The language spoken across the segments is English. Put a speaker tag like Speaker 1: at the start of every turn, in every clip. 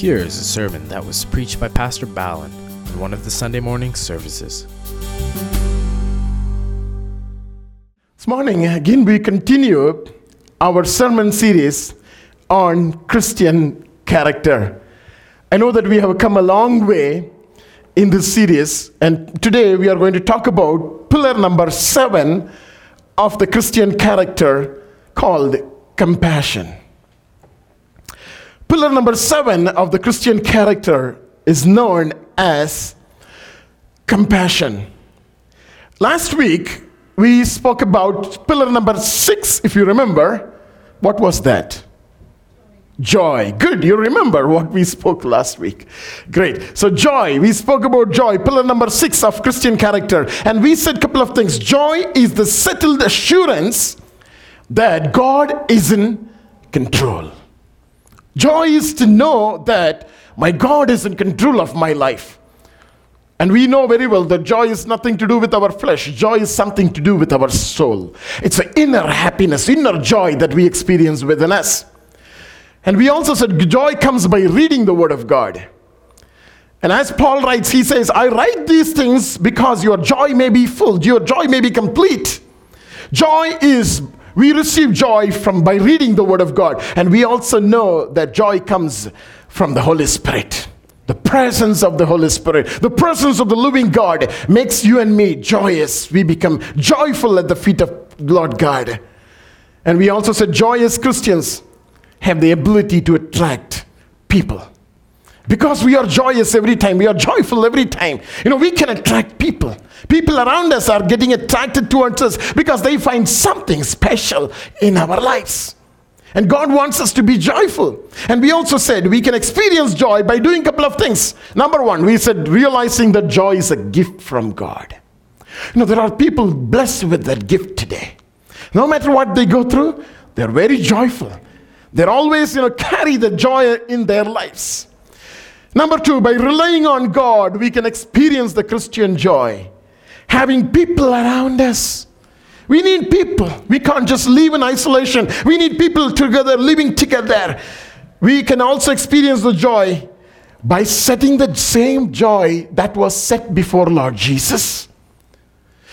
Speaker 1: Here is a sermon that was preached by Pastor Ballin in one of the Sunday morning services.
Speaker 2: This morning, again, we continue our sermon series on Christian character. I know that we have come a long way in this series, and today we are going to talk about pillar number seven of the Christian character called compassion. Pillar number seven of the Christian character is known as compassion. Last week, we spoke about pillar number six, if you remember. What was that? Joy. Good, you remember what we spoke last week. Great. So, joy, we spoke about joy, pillar number six of Christian character. And we said a couple of things. Joy is the settled assurance that God is in control. Joy is to know that my God is in control of my life. And we know very well that joy is nothing to do with our flesh. Joy is something to do with our soul. It's an inner happiness, inner joy that we experience within us. And we also said joy comes by reading the Word of God. And as Paul writes, he says, I write these things because your joy may be full, your joy may be complete. Joy is we receive joy from by reading the word of god. And we also know that joy comes from the holy spirit. The presence of the holy spirit. The presence of the living god makes you and me joyous. We become joyful at the feet of lord god. And we also said joyous christians have the ability to attract people because we are joyous every time. We are joyful every time. You know we can attract people. People around us are getting attracted towards us because they find something special in our lives. And god wants us to be joyful. And we also said we can experience joy by doing a couple of things. Number one we said realizing that joy is a gift from god. You know there are people blessed with that gift today. No matter what they go through they're very joyful. They're always you know carry the joy in their lives Number two, by relying on God, we can experience the Christian joy. Having people around us. We need people. We can't just live in isolation. We need people together, living together. We can also experience the joy by setting the same joy that was set before Lord Jesus.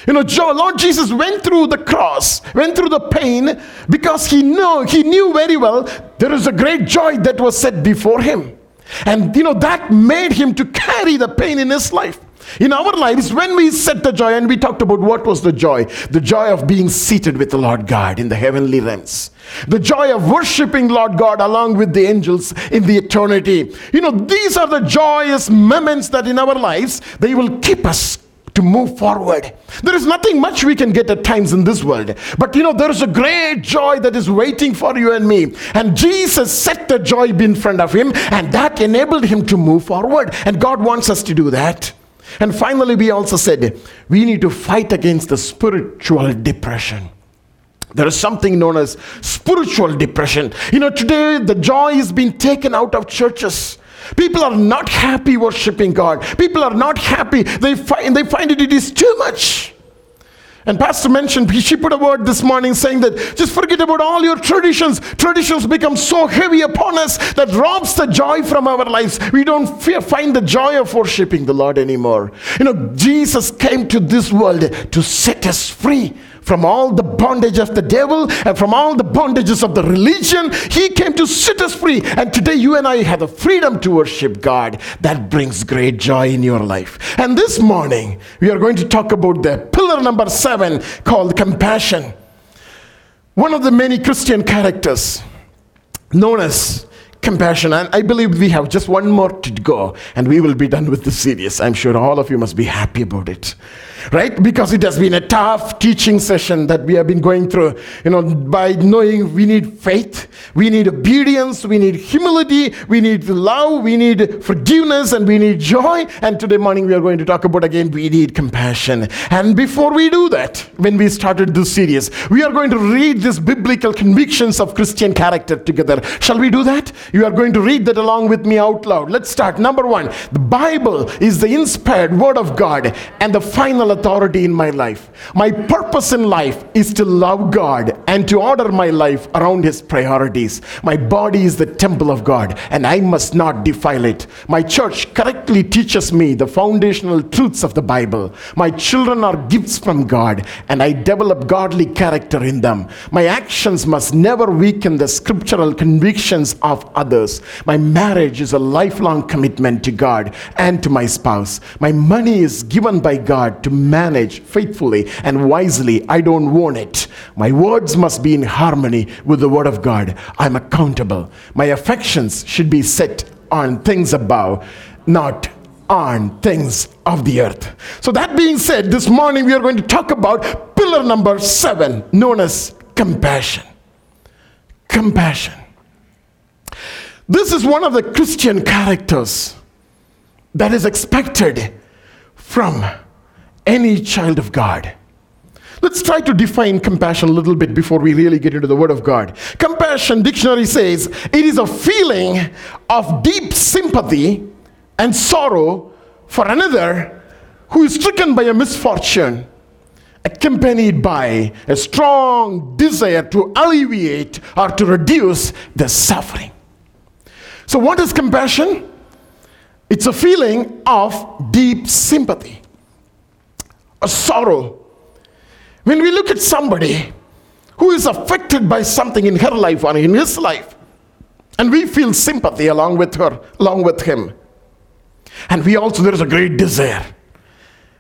Speaker 2: You know, Lord Jesus went through the cross, went through the pain because he knew, he knew very well there is a great joy that was set before him. And you know, that made him to carry the pain in his life. In our lives, when we set the joy, and we talked about what was the joy the joy of being seated with the Lord God in the heavenly realms, the joy of worshiping Lord God along with the angels in the eternity. You know, these are the joyous moments that in our lives they will keep us to move forward. There is nothing much we can get at times in this world. But you know, there is a great joy that is waiting for you and me. And Jesus set the joy in front of him, and that enabled him to move forward. And God wants us to do that. And finally, we also said we need to fight against the spiritual depression. There is something known as spiritual depression. You know, today the joy is being taken out of churches. People are not happy worshiping God. People are not happy. They find, they find it, it is too much. And Pastor mentioned, she put a word this morning saying that just forget about all your traditions. Traditions become so heavy upon us that robs the joy from our lives. We don't fear, find the joy of worshiping the Lord anymore. You know, Jesus came to this world to set us free from all the bondage of the devil and from all the bondages of the religion. He came to set us free. And today, you and I have the freedom to worship God. That brings great joy in your life. And this morning, we are going to talk about the pillar number seven called compassion. One of the many Christian characters known as compassion. And I believe we have just one more to go and we will be done with the series. I'm sure all of you must be happy about it right? Because it has been a tough teaching session that we have been going through, you know, by knowing we need faith, we need obedience, we need humility, we need love, we need forgiveness, and we need joy. And today morning we are going to talk about again, we need compassion. And before we do that, when we started this series, we are going to read these biblical convictions of Christian character together. Shall we do that? You are going to read that along with me out loud. Let's start. Number one, the Bible is the inspired word of God and the final authority in my life. My purpose in life is to love God and to order my life around His priorities. My body is the temple of God and I must not defile it. My church correctly teaches me the foundational truths of the Bible. My children are gifts from God and I develop godly character in them. My actions must never weaken the scriptural convictions of others. My marriage is a lifelong commitment to God and to my spouse. My money is given by God to manage faithfully and wisely. I don't want it. My words must be in harmony with the Word of God. I'm accountable. My affections should be set on things above, not on things of the earth. So, that being said, this morning we are going to talk about pillar number seven, known as compassion. Compassion. This is one of the Christian characters that is expected from any child of God. Let's try to define compassion a little bit before we really get into the Word of God. Compassion, dictionary says, it is a feeling of deep sympathy and sorrow for another who is stricken by a misfortune, accompanied by a strong desire to alleviate or to reduce the suffering. So, what is compassion? It's a feeling of deep sympathy, a sorrow. When we look at somebody who is affected by something in her life or in his life, and we feel sympathy along with her, along with him. And we also, there is a great desire.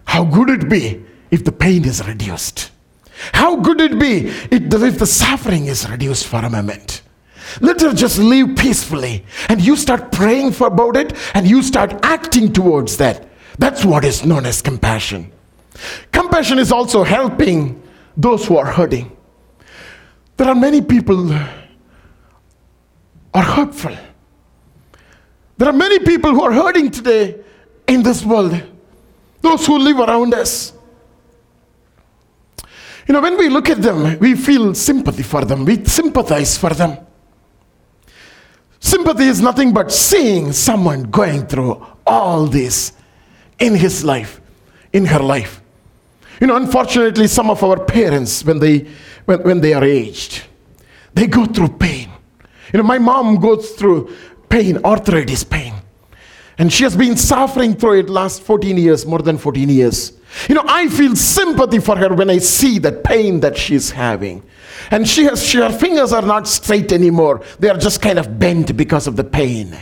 Speaker 2: How good it be if the pain is reduced? How good it be if the suffering is reduced for a moment? Let her just live peacefully. And you start praying for about it and you start acting towards that. That's what is known as compassion. Compassion is also helping those who are hurting. There are many people are hurtful. There are many people who are hurting today in this world. Those who live around us. You know, when we look at them, we feel sympathy for them. We sympathize for them. Sympathy is nothing but seeing someone going through all this in his life, in her life. You know, unfortunately, some of our parents, when they, when, when they are aged, they go through pain. You know, my mom goes through pain, arthritis pain. And she has been suffering through it last 14 years, more than 14 years. You know, I feel sympathy for her when I see that pain that she's having. And she has, she, her fingers are not straight anymore. They are just kind of bent because of the pain.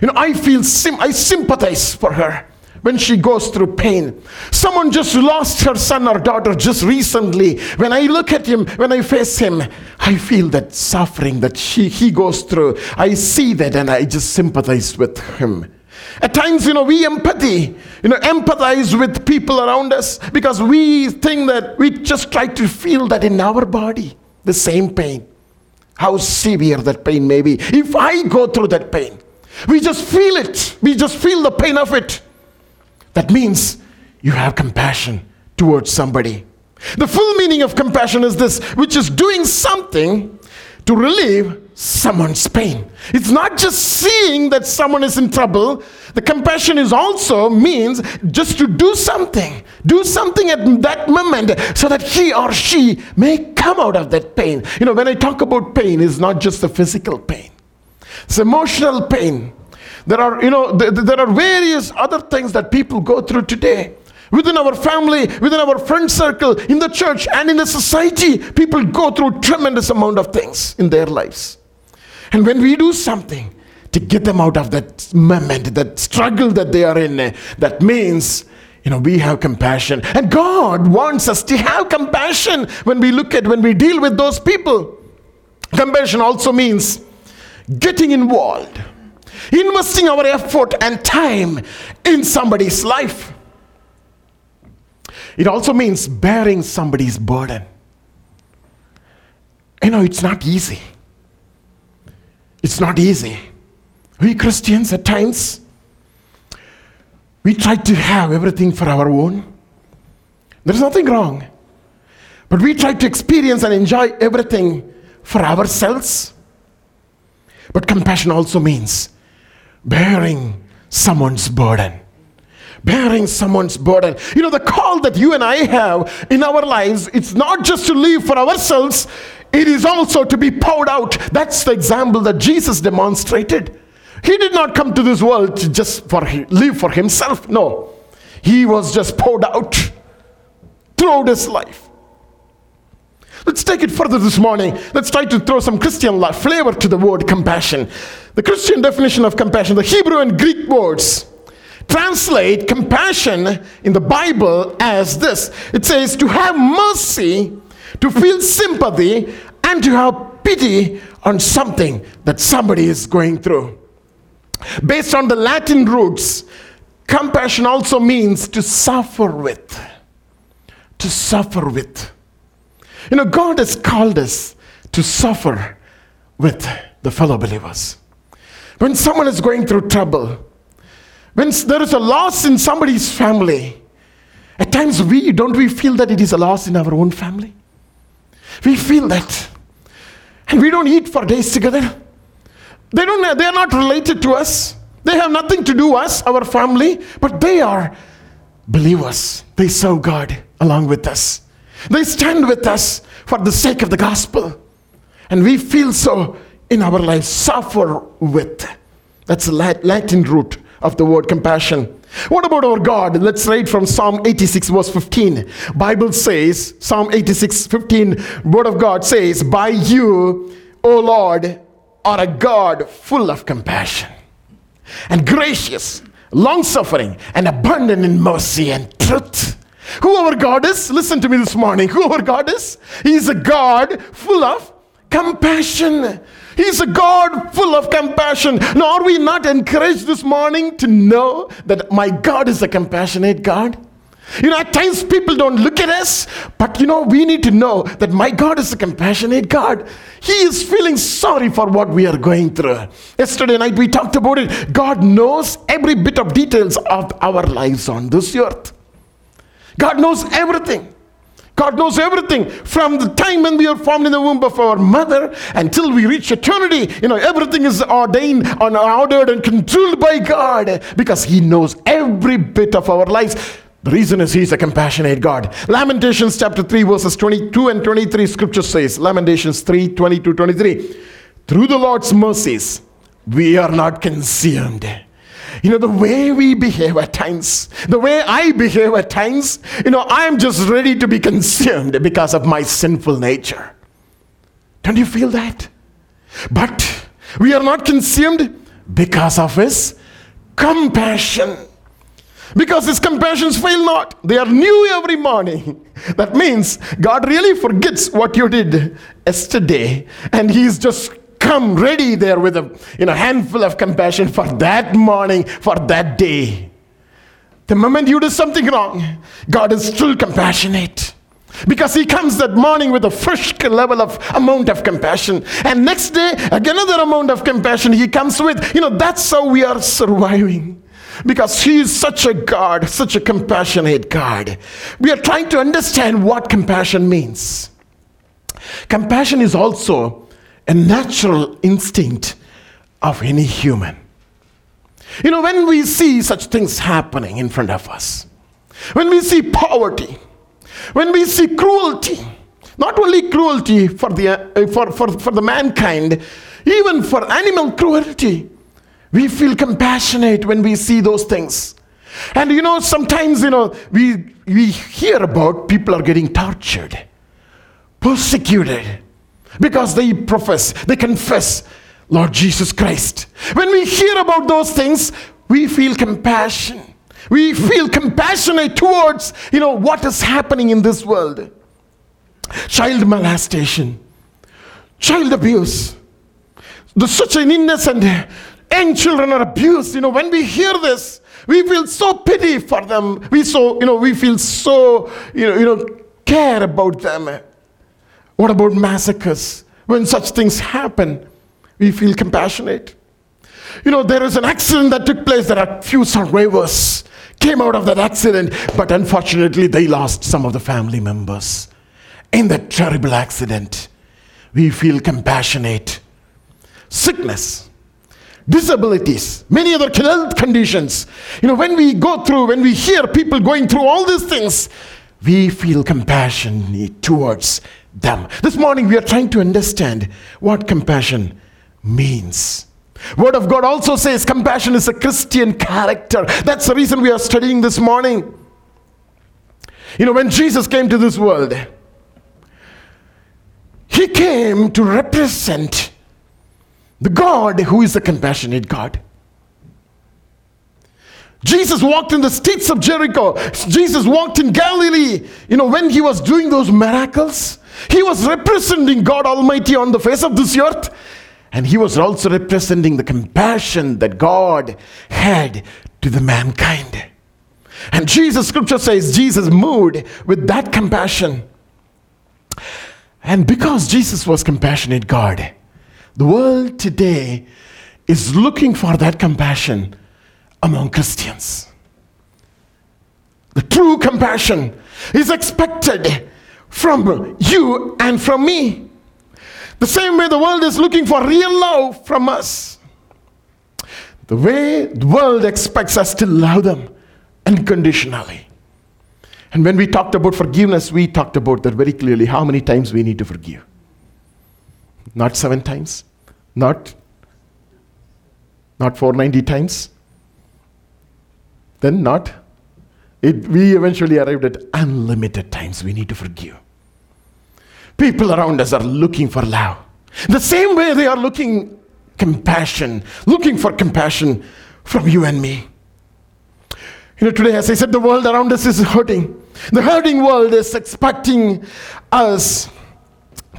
Speaker 2: You know, I feel, sim- I sympathize for her when she goes through pain. Someone just lost her son or daughter just recently. When I look at him, when I face him, I feel that suffering that she, he goes through. I see that and I just sympathize with him. At times, you know, we empathy, you know, empathize with people around us because we think that we just try to feel that in our body the same pain. How severe that pain may be. If I go through that pain, we just feel it. We just feel the pain of it. That means you have compassion towards somebody. The full meaning of compassion is this, which is doing something to relieve someone's pain. It's not just seeing that someone is in trouble. The compassion is also means just to do something. Do something at that moment so that he or she may come out of that pain. You know, when I talk about pain, it's not just the physical pain. It's emotional pain. There are, you know, th- there are various other things that people go through today. Within our family, within our friend circle, in the church, and in the society, people go through tremendous amount of things in their lives. And when we do something to get them out of that moment, that struggle that they are in, that means you know we have compassion. And god wants us to have compassion when we look at when we deal with those people. Compassion also means getting involved investing our effort and time in somebody's life it also means bearing somebody's burden you know it's not easy it's not easy. We Christians, at times, we try to have everything for our own. There's nothing wrong. But we try to experience and enjoy everything for ourselves. But compassion also means bearing someone's burden, bearing someone's burden. You know, the call that you and I have in our lives, it's not just to live for ourselves, it is also to be poured out. That's the example that Jesus demonstrated. He did not come to this world to just for live for himself. No. He was just poured out throughout his life. Let's take it further this morning. Let's try to throw some Christian life flavor to the word compassion. The Christian definition of compassion, the Hebrew and Greek words translate compassion in the Bible as this it says to have mercy, to feel sympathy, and to have pity on something that somebody is going through. Based on the Latin roots, compassion also means to suffer with. To suffer with. You know, God has called us to suffer with the fellow believers. When someone is going through trouble, when there is a loss in somebody's family, at times we don't we feel that it is a loss in our own family. We feel that. And we don't eat for days together. They don't they are not related to us. They have nothing to do with us, our family, but they are believers. They serve God along with us. They stand with us for the sake of the gospel. And we feel so in our lives, suffer with. That's the Latin root of the word compassion. What about our God? Let's read from Psalm 86 verse 15. Bible says, Psalm 86 15, word of God says, By you, O Lord, are a God full of compassion and gracious, long suffering, and abundant in mercy and truth. Who our God is, listen to me this morning. Who our God is? He is a God full of compassion. He's a God full of compassion. Now, are we not encouraged this morning to know that my God is a compassionate God? You know, at times people don't look at us, but you know, we need to know that my God is a compassionate God. He is feeling sorry for what we are going through. Yesterday night we talked about it. God knows every bit of details of our lives on this earth. God knows everything. God knows everything from the time when we are formed in the womb of our mother until we reach eternity. You know, everything is ordained and ordered and controlled by God because He knows every bit of our lives. The reason is He's a compassionate God. Lamentations chapter 3, verses 22 and 23, scripture says, Lamentations 3 22 23. Through the Lord's mercies, we are not consumed you know, the way we behave at times, the way I behave at times, you know, I am just ready to be consumed because of my sinful nature. Don't you feel that? But we are not consumed because of His compassion. Because His compassions fail not, they are new every morning. That means God really forgets what you did yesterday, and He's just come ready there with a you know, handful of compassion for that morning, for that day. The moment you do something wrong, God is still compassionate. Because he comes that morning with a fresh level of amount of compassion. And next day, again another amount of compassion he comes with. You know, that's how we are surviving. Because he is such a God, such a compassionate God. We are trying to understand what compassion means. Compassion is also a natural instinct of any human. You know, when we see such things happening in front of us, when we see poverty, when we see cruelty, not only cruelty for the, uh, for, for, for the mankind, even for animal cruelty, we feel compassionate when we see those things. And you know, sometimes, you know, we, we hear about people are getting tortured, persecuted, because they profess, they confess Lord Jesus Christ. When we hear about those things, we feel compassion. We feel compassionate towards, you know, what is happening in this world. Child molestation, child abuse. There's such an innocent young children are abused. You know, when we hear this, we feel so pity for them. We so, you know, we feel so, you know, you know, care about them. What about massacres? When such things happen, we feel compassionate. You know, there is an accident that took place. There are few survivors came out of that accident, but unfortunately, they lost some of the family members. In that terrible accident, we feel compassionate. Sickness, disabilities, many other health conditions. You know, when we go through, when we hear people going through all these things, we feel compassion towards them. This morning we are trying to understand what compassion means. Word of God also says compassion is a Christian character. That's the reason we are studying this morning. You know, when Jesus came to this world, he came to represent the God who is the compassionate God. Jesus walked in the streets of Jericho. Jesus walked in Galilee. You know, when he was doing those miracles, he was representing God Almighty on the face of this earth. And he was also representing the compassion that God had to the mankind. And Jesus, scripture says, Jesus moved with that compassion. And because Jesus was compassionate God, the world today is looking for that compassion among Christians. The true compassion is expected from you and from me. The same way the world is looking for real love from us. The way the world expects us to love them unconditionally. And when we talked about forgiveness, we talked about that very clearly how many times we need to forgive. Not seven times, not, not 490 times, then not. It, we eventually arrived at unlimited times we need to forgive. People around us are looking for love. The same way they are looking compassion, looking for compassion from you and me. You know, today, as I said, the world around us is hurting. The hurting world is expecting us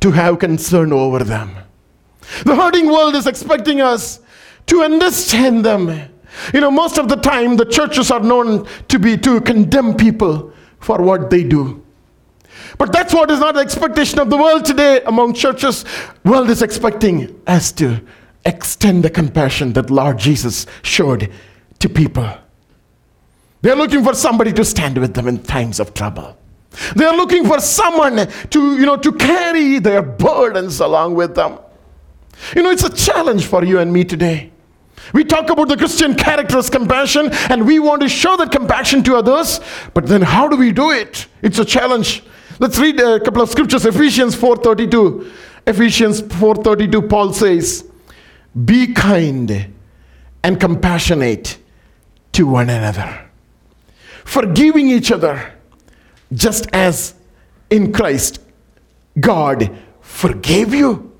Speaker 2: to have concern over them. The hurting world is expecting us to understand them. You know, most of the time, the churches are known to be to condemn people for what they do. But that's what is not the expectation of the world today among churches. World is expecting us to extend the compassion that Lord Jesus showed to people. They're looking for somebody to stand with them in times of trouble. They're looking for someone to, you know, to carry their burdens along with them. You know, it's a challenge for you and me today. We talk about the Christian character as compassion, and we want to show that compassion to others, but then how do we do it? It's a challenge. Let's read a couple of scriptures. Ephesians 4:32. Ephesians 4:32 Paul says, "Be kind and compassionate to one another, forgiving each other, just as in Christ God forgave you."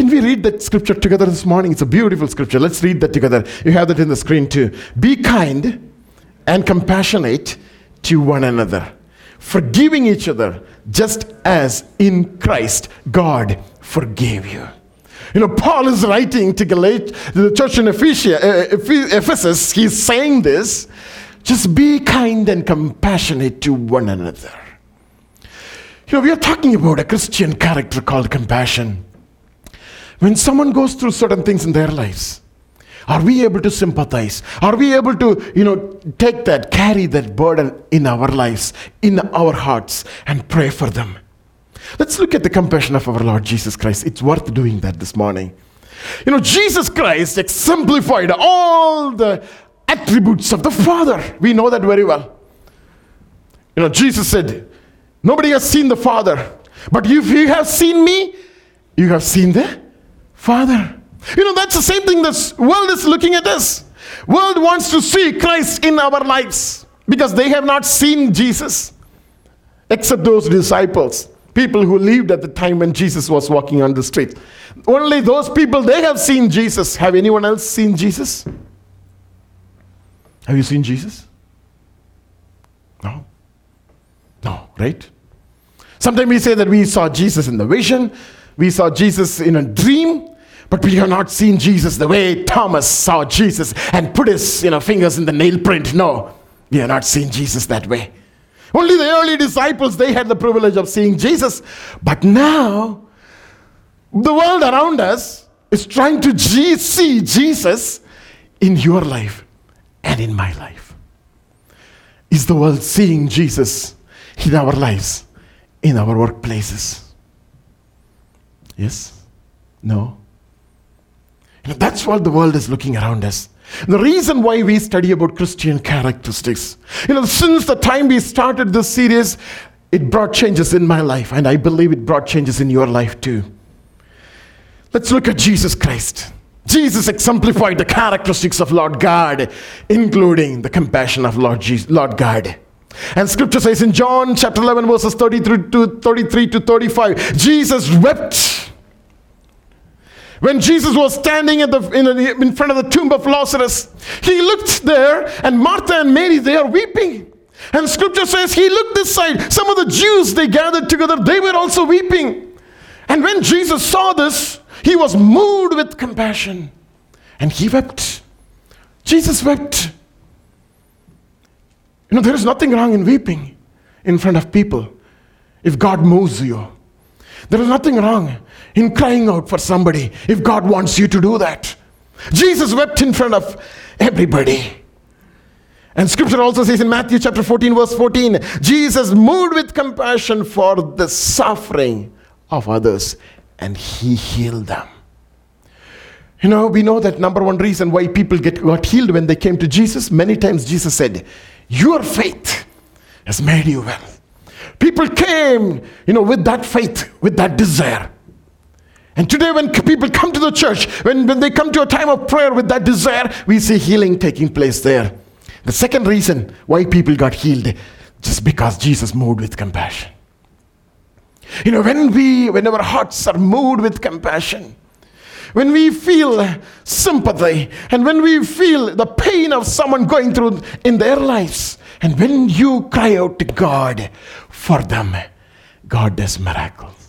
Speaker 2: Can we read that scripture together this morning? It's a beautiful scripture. Let's read that together. You have that in the screen too. Be kind and compassionate to one another, forgiving each other, just as in Christ God forgave you. You know, Paul is writing to the church in uh, Ephesus. He's saying this just be kind and compassionate to one another. You know, we are talking about a Christian character called compassion. When someone goes through certain things in their lives, are we able to sympathize? Are we able to, you know, take that, carry that burden in our lives, in our hearts, and pray for them? Let's look at the compassion of our Lord Jesus Christ. It's worth doing that this morning. You know, Jesus Christ exemplified all the attributes of the Father. We know that very well. You know, Jesus said, Nobody has seen the Father, but if you have seen me, you have seen the Father. You know, that's the same thing this world is looking at us. World wants to see Christ in our lives because they have not seen Jesus except those disciples, people who lived at the time when Jesus was walking on the street. Only those people they have seen Jesus. Have anyone else seen Jesus? Have you seen Jesus? No. No, right? Sometimes we say that we saw Jesus in the vision, we saw Jesus in a dream, but we have not seen Jesus the way Thomas saw Jesus and put his you know, fingers in the nail print. No, we have not seen Jesus that way. Only the early disciples, they had the privilege of seeing Jesus. But now, the world around us is trying to see Jesus in your life and in my life. Is the world seeing Jesus in our lives, in our workplaces? Yes? No? You know, that's what the world is looking around us. The reason why we study about Christian characteristics, you know, since the time we started this series, it brought changes in my life, and I believe it brought changes in your life too. Let's look at Jesus Christ. Jesus exemplified the characteristics of Lord God, including the compassion of Lord, Jesus, Lord God. And scripture says in John chapter 11, verses 33 to 33 to 35, Jesus wept. When Jesus was standing the, in, in front of the tomb of Lazarus, he looked there, and Martha and Mary, they are weeping. And scripture says he looked this side. Some of the Jews, they gathered together, they were also weeping. And when Jesus saw this, he was moved with compassion and he wept. Jesus wept. You know, there is nothing wrong in weeping in front of people if God moves you. There is nothing wrong in crying out for somebody if God wants you to do that. Jesus wept in front of everybody. And scripture also says in Matthew chapter 14, verse 14, Jesus moved with compassion for the suffering of others and he healed them. You know, we know that number one reason why people get got healed when they came to Jesus. Many times Jesus said, Your faith has made you well. People came, you know, with that faith, with that desire. And today, when people come to the church, when, when they come to a time of prayer with that desire, we see healing taking place there. The second reason why people got healed, just because Jesus moved with compassion. You know, when we, when our hearts are moved with compassion, when we feel sympathy, and when we feel the pain of someone going through in their lives, and when you cry out to God for them, God does miracles.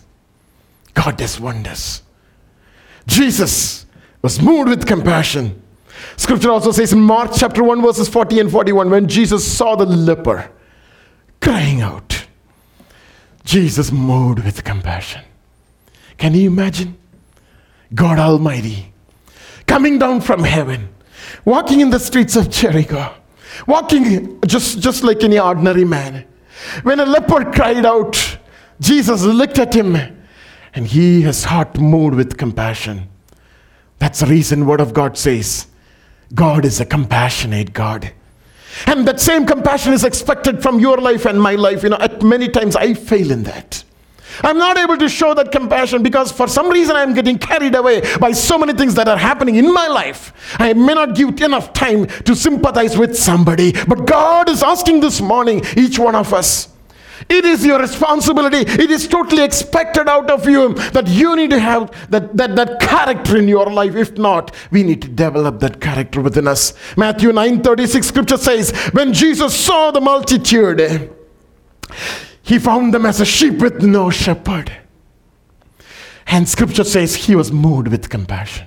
Speaker 2: God does wonders. Jesus was moved with compassion. Scripture also says in Mark chapter 1, verses 40 and 41, when Jesus saw the leper crying out, Jesus moved with compassion. Can you imagine? God Almighty coming down from heaven, walking in the streets of Jericho, walking just, just like any ordinary man. When a leper cried out, Jesus looked at him and he his heart moved with compassion. That's the reason word of God says God is a compassionate God. And that same compassion is expected from your life and my life. You know, at many times I fail in that. I'm not able to show that compassion because for some reason I'm getting carried away by so many things that are happening in my life. I may not give enough time to sympathize with somebody. But God is asking this morning, each one of us, it is your responsibility. It is totally expected out of you that you need to have that, that, that character in your life. If not, we need to develop that character within us. Matthew 9 36 scripture says, When Jesus saw the multitude, he found them as a sheep with no shepherd. And scripture says he was moved with compassion.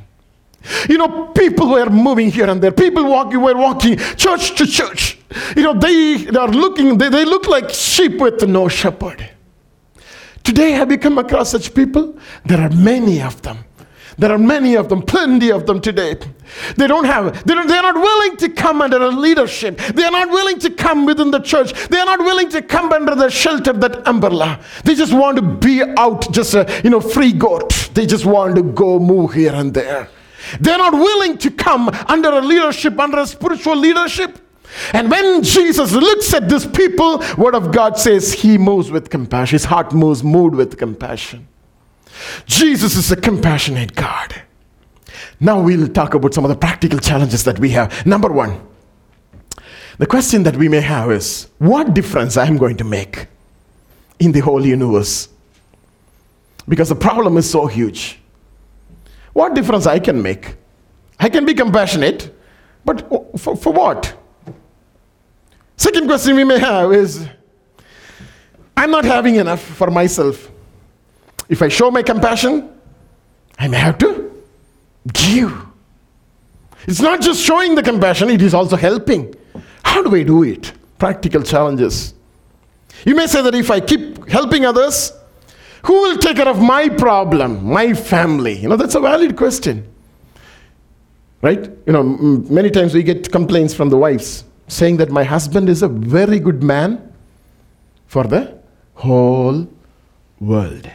Speaker 2: You know, people were moving here and there. People walking were walking church to church. You know, they, they are looking, they, they look like sheep with no shepherd. Today, have you come across such people? There are many of them. There are many of them, plenty of them today. They don't have, they're, they're not willing to come under a leadership. They are not willing to come within the church. They are not willing to come under the shelter, that umbrella. They just want to be out, just a, you know, free goat. They just want to go move here and there. They're not willing to come under a leadership, under a spiritual leadership. And when Jesus looks at these people, Word of God says he moves with compassion. His heart moves moved with compassion. Jesus is a compassionate God. Now we'll talk about some of the practical challenges that we have. Number one, the question that we may have is what difference I'm going to make in the whole universe? Because the problem is so huge. What difference I can make? I can be compassionate, but for, for what? Second question we may have is I'm not having enough for myself. If I show my compassion, I may have to give. It's not just showing the compassion, it is also helping. How do I do it? Practical challenges. You may say that if I keep helping others, who will take care of my problem, my family? You know, that's a valid question. Right? You know, many times we get complaints from the wives saying that my husband is a very good man for the whole world.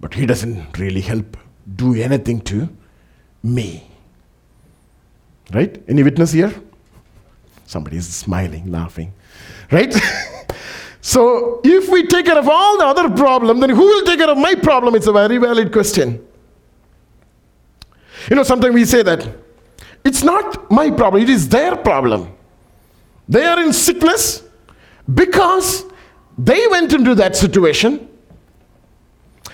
Speaker 2: But he doesn't really help do anything to me. Right? Any witness here? Somebody is smiling, laughing. Right? so, if we take care of all the other problem, then who will take care of my problem? It's a very valid question. You know, sometimes we say that it's not my problem, it is their problem. They are in sickness because they went into that situation.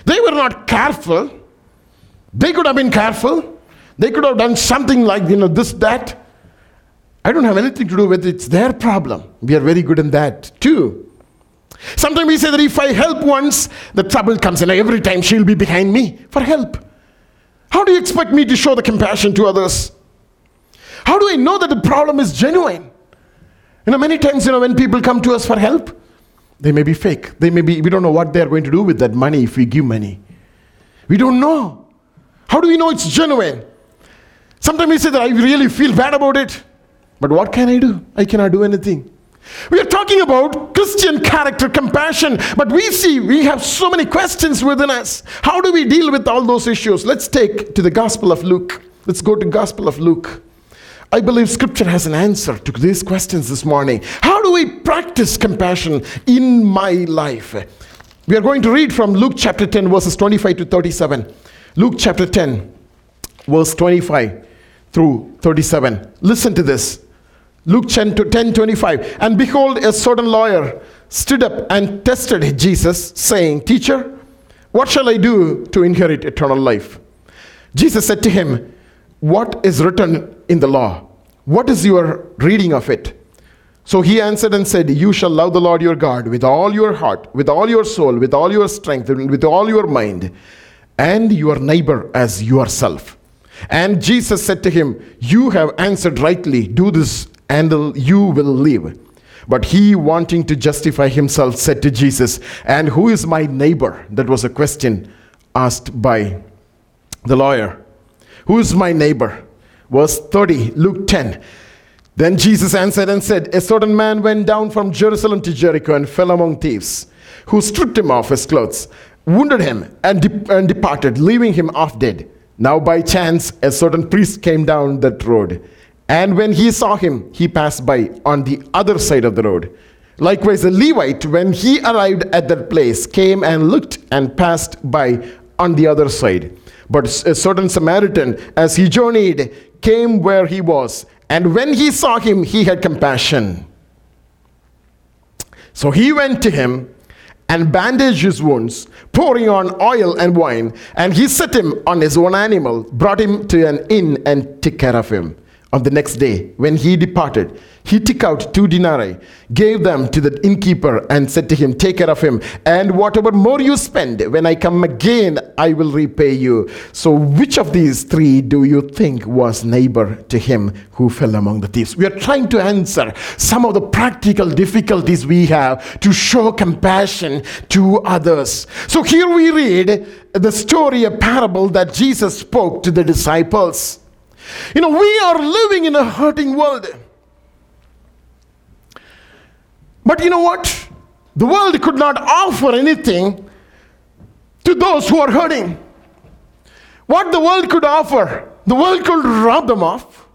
Speaker 2: They were not careful. They could have been careful. They could have done something like, you know, this, that. I don't have anything to do with it. It's their problem. We are very good in that too. Sometimes we say that if I help once, the trouble comes, and every time she'll be behind me for help. How do you expect me to show the compassion to others? How do I know that the problem is genuine? You know, many times, you know, when people come to us for help, they may be fake. They may be, we don't know what they're going to do with that money if we give money. We don't know. How do we know it's genuine? Sometimes we say that I really feel bad about it. But what can I do? I cannot do anything. We are talking about Christian character, compassion, but we see we have so many questions within us. How do we deal with all those issues? Let's take to the Gospel of Luke. Let's go to Gospel of Luke. I believe scripture has an answer to these questions this morning. How do we practice compassion in my life? We are going to read from Luke chapter 10, verses 25 to 37. Luke chapter 10, verse 25 through 37. Listen to this. Luke 10, 10 25. And behold, a certain lawyer stood up and tested Jesus, saying, Teacher, what shall I do to inherit eternal life? Jesus said to him, What is written in the law? What is your reading of it? So he answered and said, You shall love the Lord your God with all your heart, with all your soul, with all your strength, with all your mind, and your neighbor as yourself. And Jesus said to him, You have answered rightly. Do this, and you will live. But he, wanting to justify himself, said to Jesus, And who is my neighbor? That was a question asked by the lawyer. Who is my neighbor? Verse 30, Luke 10. Then Jesus answered and said, A certain man went down from Jerusalem to Jericho and fell among thieves, who stripped him of his clothes, wounded him, and, de- and departed, leaving him half dead. Now, by chance, a certain priest came down that road. And when he saw him, he passed by on the other side of the road. Likewise, a Levite, when he arrived at that place, came and looked and passed by on the other side. But a certain Samaritan, as he journeyed, came where he was. And when he saw him, he had compassion. So he went to him and bandaged his wounds, pouring on oil and wine. And he set him on his own animal, brought him to an inn, and took care of him. On the next day, when he departed, he took out two denarii, gave them to the innkeeper, and said to him, Take care of him, and whatever more you spend, when I come again, I will repay you. So, which of these three do you think was neighbor to him who fell among the thieves? We are trying to answer some of the practical difficulties we have to show compassion to others. So, here we read the story, a parable that Jesus spoke to the disciples. You know, we are living in a hurting world. But you know what? The world could not offer anything to those who are hurting. What the world could offer, the world could rob them off.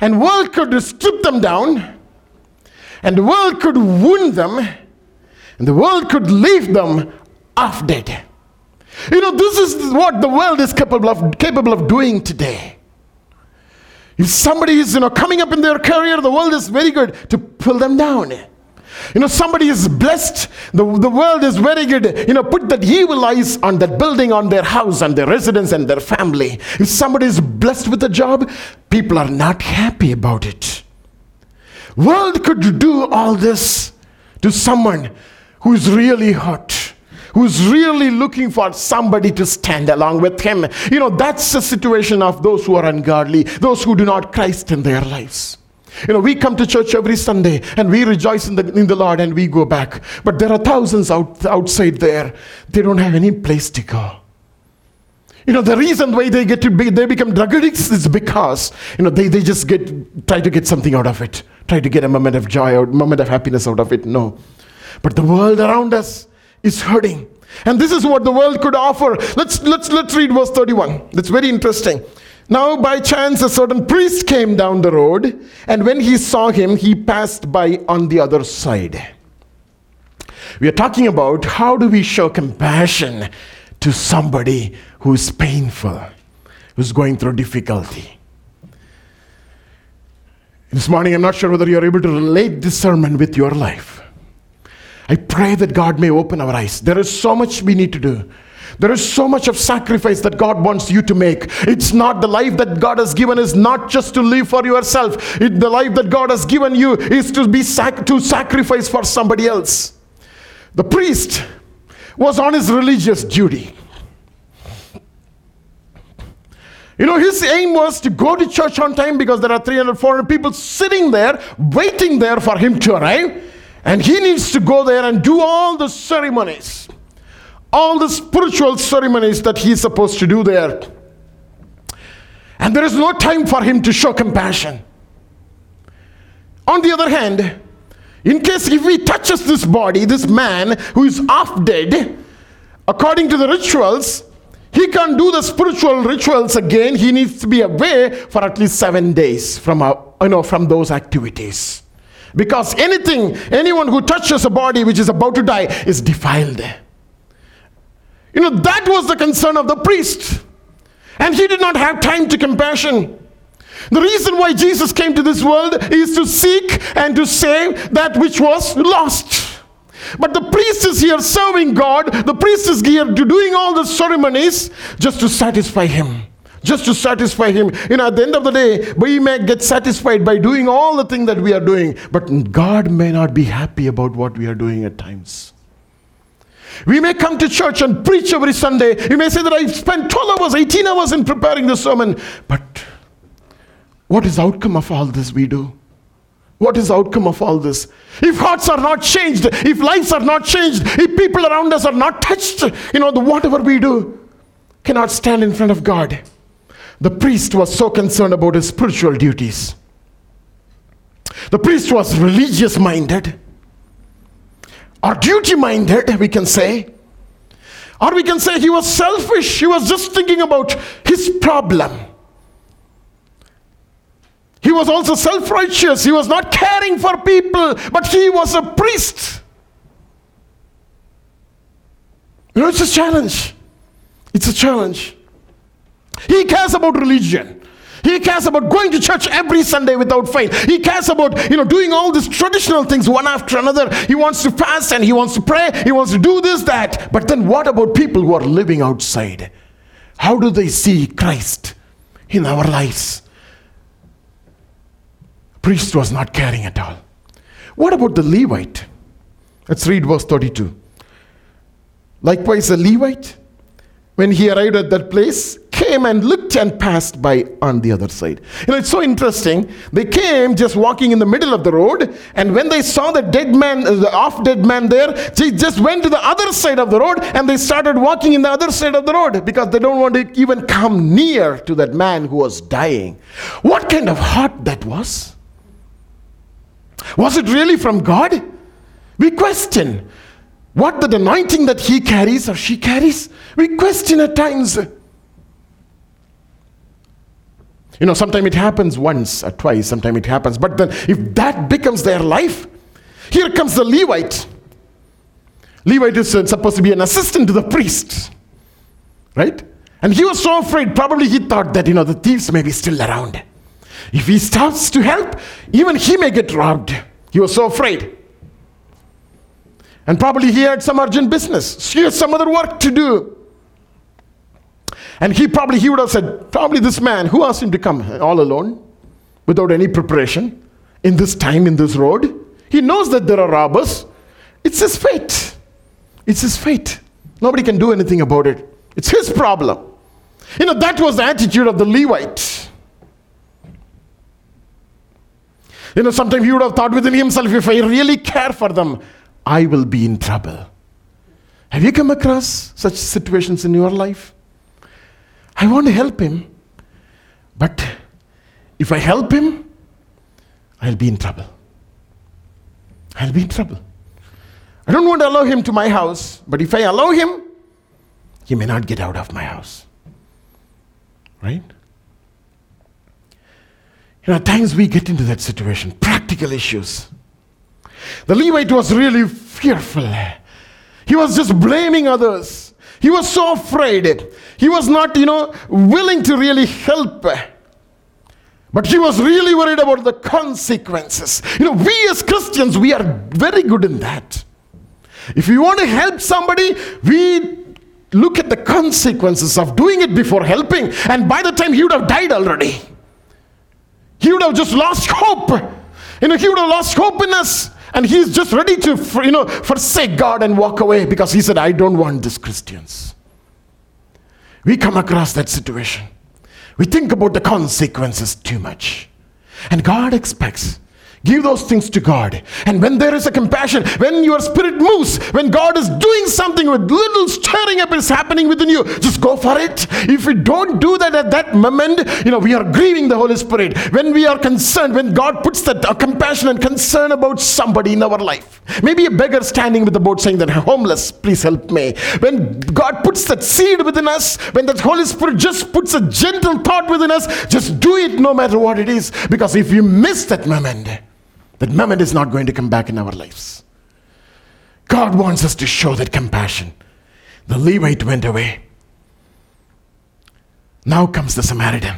Speaker 2: And world could strip them down. And the world could wound them. And the world could leave them half dead. You know, this is what the world is capable of, capable of doing today. If somebody is you know, coming up in their career, the world is very good to pull them down. You know, somebody is blessed, the, the world is very good. You know, put that evil eyes on that building, on their house, and their residence, and their family. If somebody is blessed with a job, people are not happy about it. World could do all this to someone who is really hurt who's really looking for somebody to stand along with him. You know, that's the situation of those who are ungodly, those who do not Christ in their lives. You know, we come to church every Sunday and we rejoice in the, in the Lord and we go back. But there are thousands out, outside there. They don't have any place to go. You know, the reason why they get to be, they become drug addicts is because, you know, they, they just get, try to get something out of it. Try to get a moment of joy or moment of happiness out of it. No. But the world around us is hurting. And this is what the world could offer. Let's, let's, let's read verse 31. That's very interesting. Now, by chance, a certain priest came down the road, and when he saw him, he passed by on the other side. We are talking about how do we show compassion to somebody who is painful, who's going through difficulty. This morning, I'm not sure whether you're able to relate this sermon with your life. I pray that God may open our eyes. There is so much we need to do. There is so much of sacrifice that God wants you to make. It's not the life that God has given is not just to live for yourself. It, the life that God has given you is to be sac- to sacrifice for somebody else. The priest was on his religious duty. You know, his aim was to go to church on time because there are 300, 400 people sitting there, waiting there for him to arrive. And he needs to go there and do all the ceremonies, all the spiritual ceremonies that he's supposed to do there. And there is no time for him to show compassion. On the other hand, in case if he touches this body, this man who is half dead, according to the rituals, he can't do the spiritual rituals again. He needs to be away for at least seven days from, uh, you know, from those activities. Because anything, anyone who touches a body which is about to die is defiled. You know, that was the concern of the priest. And he did not have time to compassion. The reason why Jesus came to this world is to seek and to save that which was lost. But the priest is here serving God. The priest is here to doing all the ceremonies just to satisfy him. Just to satisfy him. You know, at the end of the day, we may get satisfied by doing all the things that we are doing, but God may not be happy about what we are doing at times. We may come to church and preach every Sunday. You may say that I've spent 12 hours, 18 hours in preparing the sermon, but what is the outcome of all this we do? What is the outcome of all this? If hearts are not changed, if lives are not changed, if people around us are not touched, you know, the whatever we do cannot stand in front of God. The priest was so concerned about his spiritual duties. The priest was religious minded, or duty minded, we can say. Or we can say he was selfish, he was just thinking about his problem. He was also self righteous. He was not caring for people, but he was a priest. You know, it's a challenge. It's a challenge. He cares about religion. He cares about going to church every Sunday without fail. He cares about, you know, doing all these traditional things one after another. He wants to fast and he wants to pray. He wants to do this, that. But then what about people who are living outside? How do they see Christ in our lives? Priest was not caring at all. What about the Levite? Let's read verse 32. Likewise, the Levite, when he arrived at that place, came and looked and passed by on the other side. You know, it's so interesting. They came just walking in the middle of the road, and when they saw the dead man, uh, the off dead man there, they just went to the other side of the road and they started walking in the other side of the road because they don't want to even come near to that man who was dying. What kind of heart that was? Was it really from God? We question what the anointing that he carries or she carries. We question at times. You know, sometimes it happens once or twice, sometimes it happens. But then, if that becomes their life, here comes the Levite. Levite is uh, supposed to be an assistant to the priest, right? And he was so afraid, probably he thought that, you know, the thieves may be still around. If he starts to help, even he may get robbed. He was so afraid. And probably he had some urgent business. He had some other work to do. And he probably he would have said, probably this man, who asked him to come all alone, without any preparation, in this time, in this road? He knows that there are robbers. It's his fate. It's his fate. Nobody can do anything about it. It's his problem. You know, that was the attitude of the Levite. You know, sometimes he would have thought within himself, if I really care for them, I will be in trouble. Have you come across such situations in your life? I want to help him, but if I help him, I'll be in trouble. I'll be in trouble. I don't want to allow him to my house, but if I allow him, he may not get out of my house. Right? You know, at times we get into that situation, practical issues. The Levite was really fearful. He was just blaming others. He was so afraid. He was not, you know, willing to really help. But he was really worried about the consequences. You know, we as Christians, we are very good in that. If we want to help somebody, we look at the consequences of doing it before helping. And by the time he would have died already, he would have just lost hope. You know, he would have lost hope in us. And he's just ready to, you know, forsake God and walk away because he said, I don't want these Christians. We come across that situation. We think about the consequences too much. And God expects Give those things to God. And when there is a compassion, when your spirit moves, when God is doing something with little stirring up is happening within you, just go for it. If we don't do that at that moment, you know, we are grieving the Holy Spirit. When we are concerned, when God puts that uh, compassion and concern about somebody in our life, maybe a beggar standing with the boat saying that homeless, please help me. When God puts that seed within us, when that Holy Spirit just puts a gentle thought within us, just do it no matter what it is. Because if you miss that moment, that moment is not going to come back in our lives. God wants us to show that compassion. The Levite went away. Now comes the Samaritan.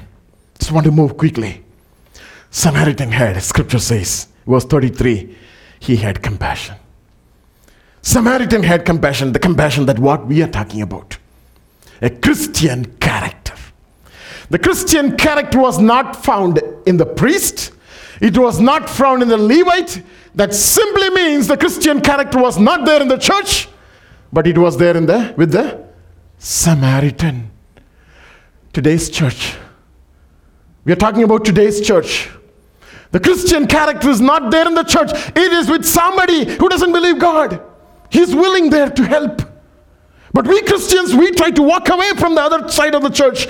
Speaker 2: Just want to move quickly. Samaritan had, scripture says, verse 33, he had compassion. Samaritan had compassion, the compassion that what we are talking about. A Christian character. The Christian character was not found in the priest, it was not found in the Levite. That simply means the Christian character was not there in the church, but it was there in the with the Samaritan. Today's church. We are talking about today's church. The Christian character is not there in the church. It is with somebody who doesn't believe God. He's willing there to help. But we Christians, we try to walk away from the other side of the church.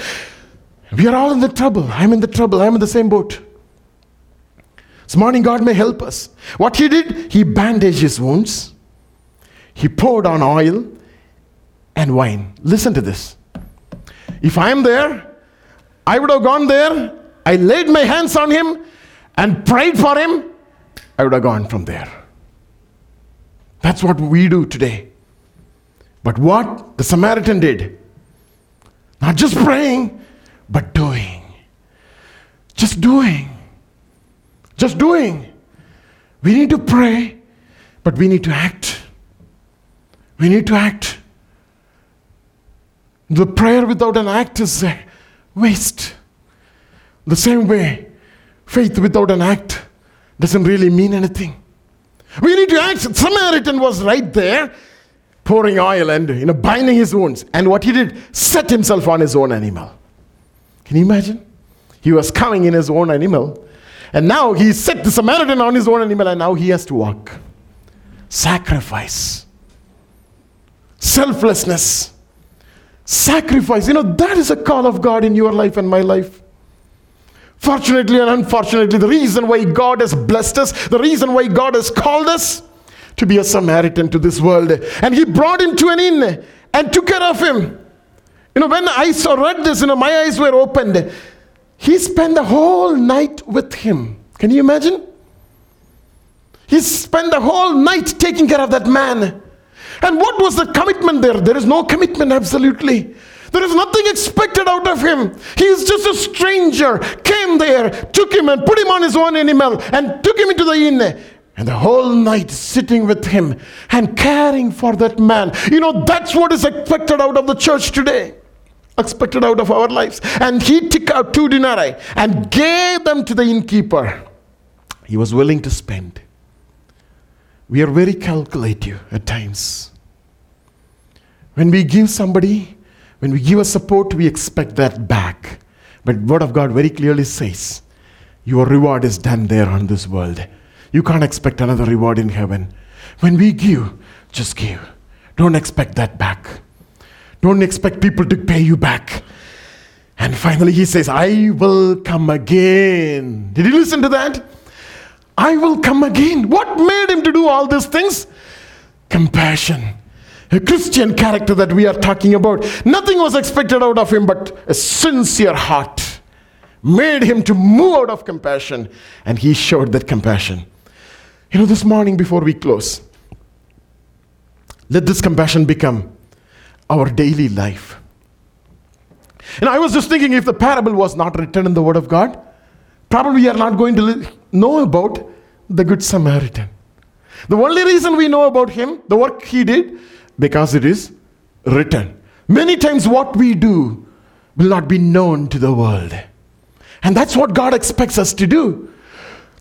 Speaker 2: We are all in the trouble. I'm in the trouble. I'm in the same boat. This morning, God may help us. What he did, he bandaged his wounds, he poured on oil and wine. Listen to this. If I am there, I would have gone there, I laid my hands on him and prayed for him, I would have gone from there. That's what we do today. But what the Samaritan did, not just praying, but doing. Just doing. Just doing. We need to pray, but we need to act. We need to act. The prayer without an act is a waste. The same way, faith without an act doesn't really mean anything. We need to act. Samaritan was right there, pouring oil and you know, binding his wounds. And what he did, set himself on his own animal. Can you imagine? He was coming in his own animal and now he set the Samaritan on his own animal, and now he has to walk. Sacrifice, selflessness, sacrifice. You know, that is a call of God in your life and my life. Fortunately and unfortunately, the reason why God has blessed us, the reason why God has called us to be a Samaritan to this world, and He brought him to an inn and took care of him. You know, when I saw read this, you know, my eyes were opened. He spent the whole night with him. Can you imagine? He spent the whole night taking care of that man. And what was the commitment there? There is no commitment, absolutely. There is nothing expected out of him. He is just a stranger. Came there, took him and put him on his own animal and took him into the inn. And the whole night sitting with him and caring for that man. You know, that's what is expected out of the church today expected out of our lives. And he took out two denarii and gave them to the innkeeper. He was willing to spend. We are very calculative at times. When we give somebody, when we give a support, we expect that back. But Word of God very clearly says, your reward is done there on this world. You can't expect another reward in heaven. When we give, just give. Don't expect that back. Don't expect people to pay you back. And finally, he says, I will come again. Did you listen to that? I will come again. What made him to do all these things? Compassion. A Christian character that we are talking about. Nothing was expected out of him but a sincere heart. made him to move out of compassion, and he showed that compassion. You know, this morning before we close, let this compassion become our daily life. And I was just thinking if the parable was not written in the Word of God, probably we are not going to know about the Good Samaritan. The only reason we know about him, the work he did, because it is written. Many times what we do will not be known to the world. And that's what God expects us to do.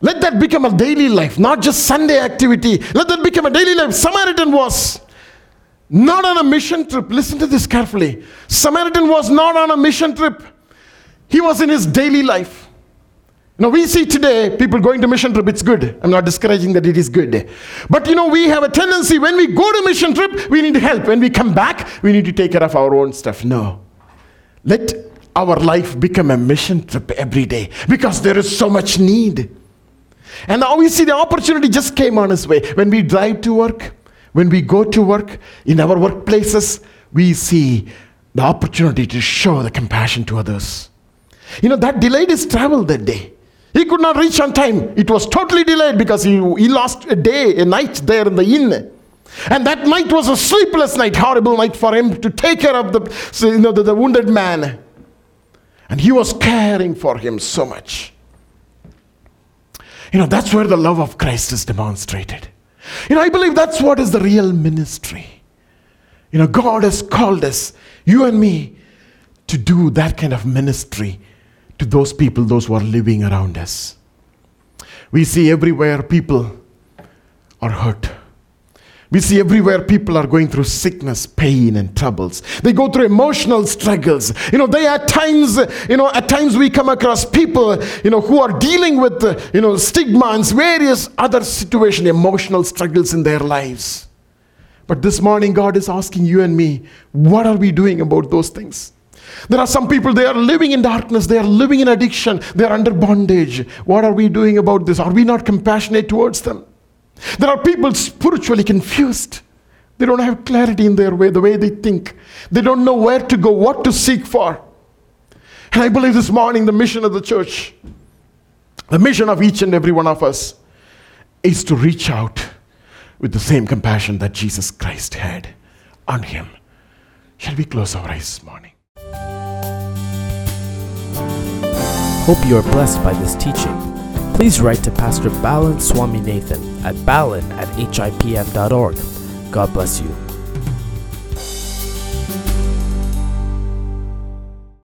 Speaker 2: Let that become a daily life, not just Sunday activity. Let that become a daily life. Samaritan was not on a mission trip. Listen to this carefully. Samaritan was not on a mission trip, he was in his daily life. Now we see today people going to mission trip, it's good. I'm not discouraging that it is good. But you know, we have a tendency when we go to mission trip, we need help. When we come back, we need to take care of our own stuff. No. Let our life become a mission trip every day because there is so much need. And now we see the opportunity just came on its way. When we drive to work, when we go to work, in our workplaces, we see the opportunity to show the compassion to others. You know, that delayed his travel that day. He could not reach on time. It was totally delayed because he, he lost a day, a night there in the inn. And that night was a sleepless night, horrible night for him to take care of the, you know, the, the wounded man. And he was caring for him so much. You know, that's where the love of Christ is demonstrated. You know, I believe that's what is the real ministry. You know, God has called us, you and me, to do that kind of ministry to those people, those who are living around us. We see everywhere people are hurt. We see everywhere people are going through sickness, pain, and troubles. They go through emotional struggles. You know, they at times, you know, at times we come across people, you know, who are dealing with, you know, stigma and various other situation, emotional struggles in their lives. But this morning, God is asking you and me, what are we doing about those things? There are some people, they are living in darkness, they are living in addiction, they are under bondage. What are we doing about this? Are we not compassionate towards them? There are people spiritually confused. They don't have clarity in their way, the way they think. They don't know where to go, what to seek for. And I believe this morning the mission of the church, the mission of each and every one of us, is to reach out with the same compassion that Jesus Christ had on him. Shall we close our eyes this morning?
Speaker 1: Hope you are blessed by this teaching. Please write to Pastor Balan Swami Nathan at balan at hipm.org. God bless you.